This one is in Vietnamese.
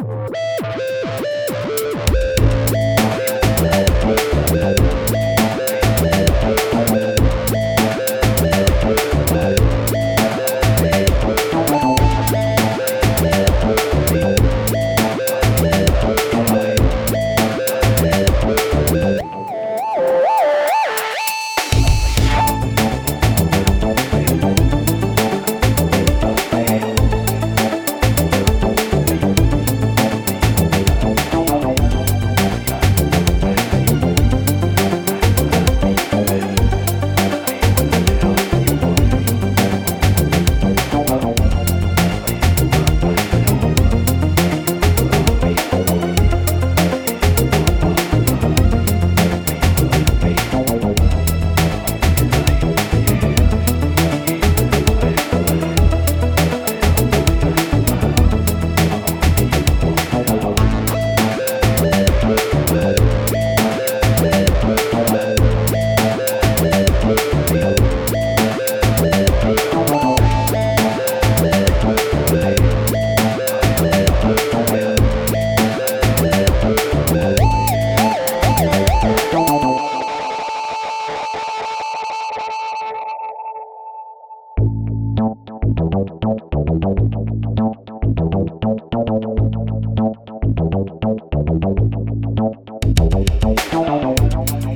Beep! Beep! Beep! Thank you.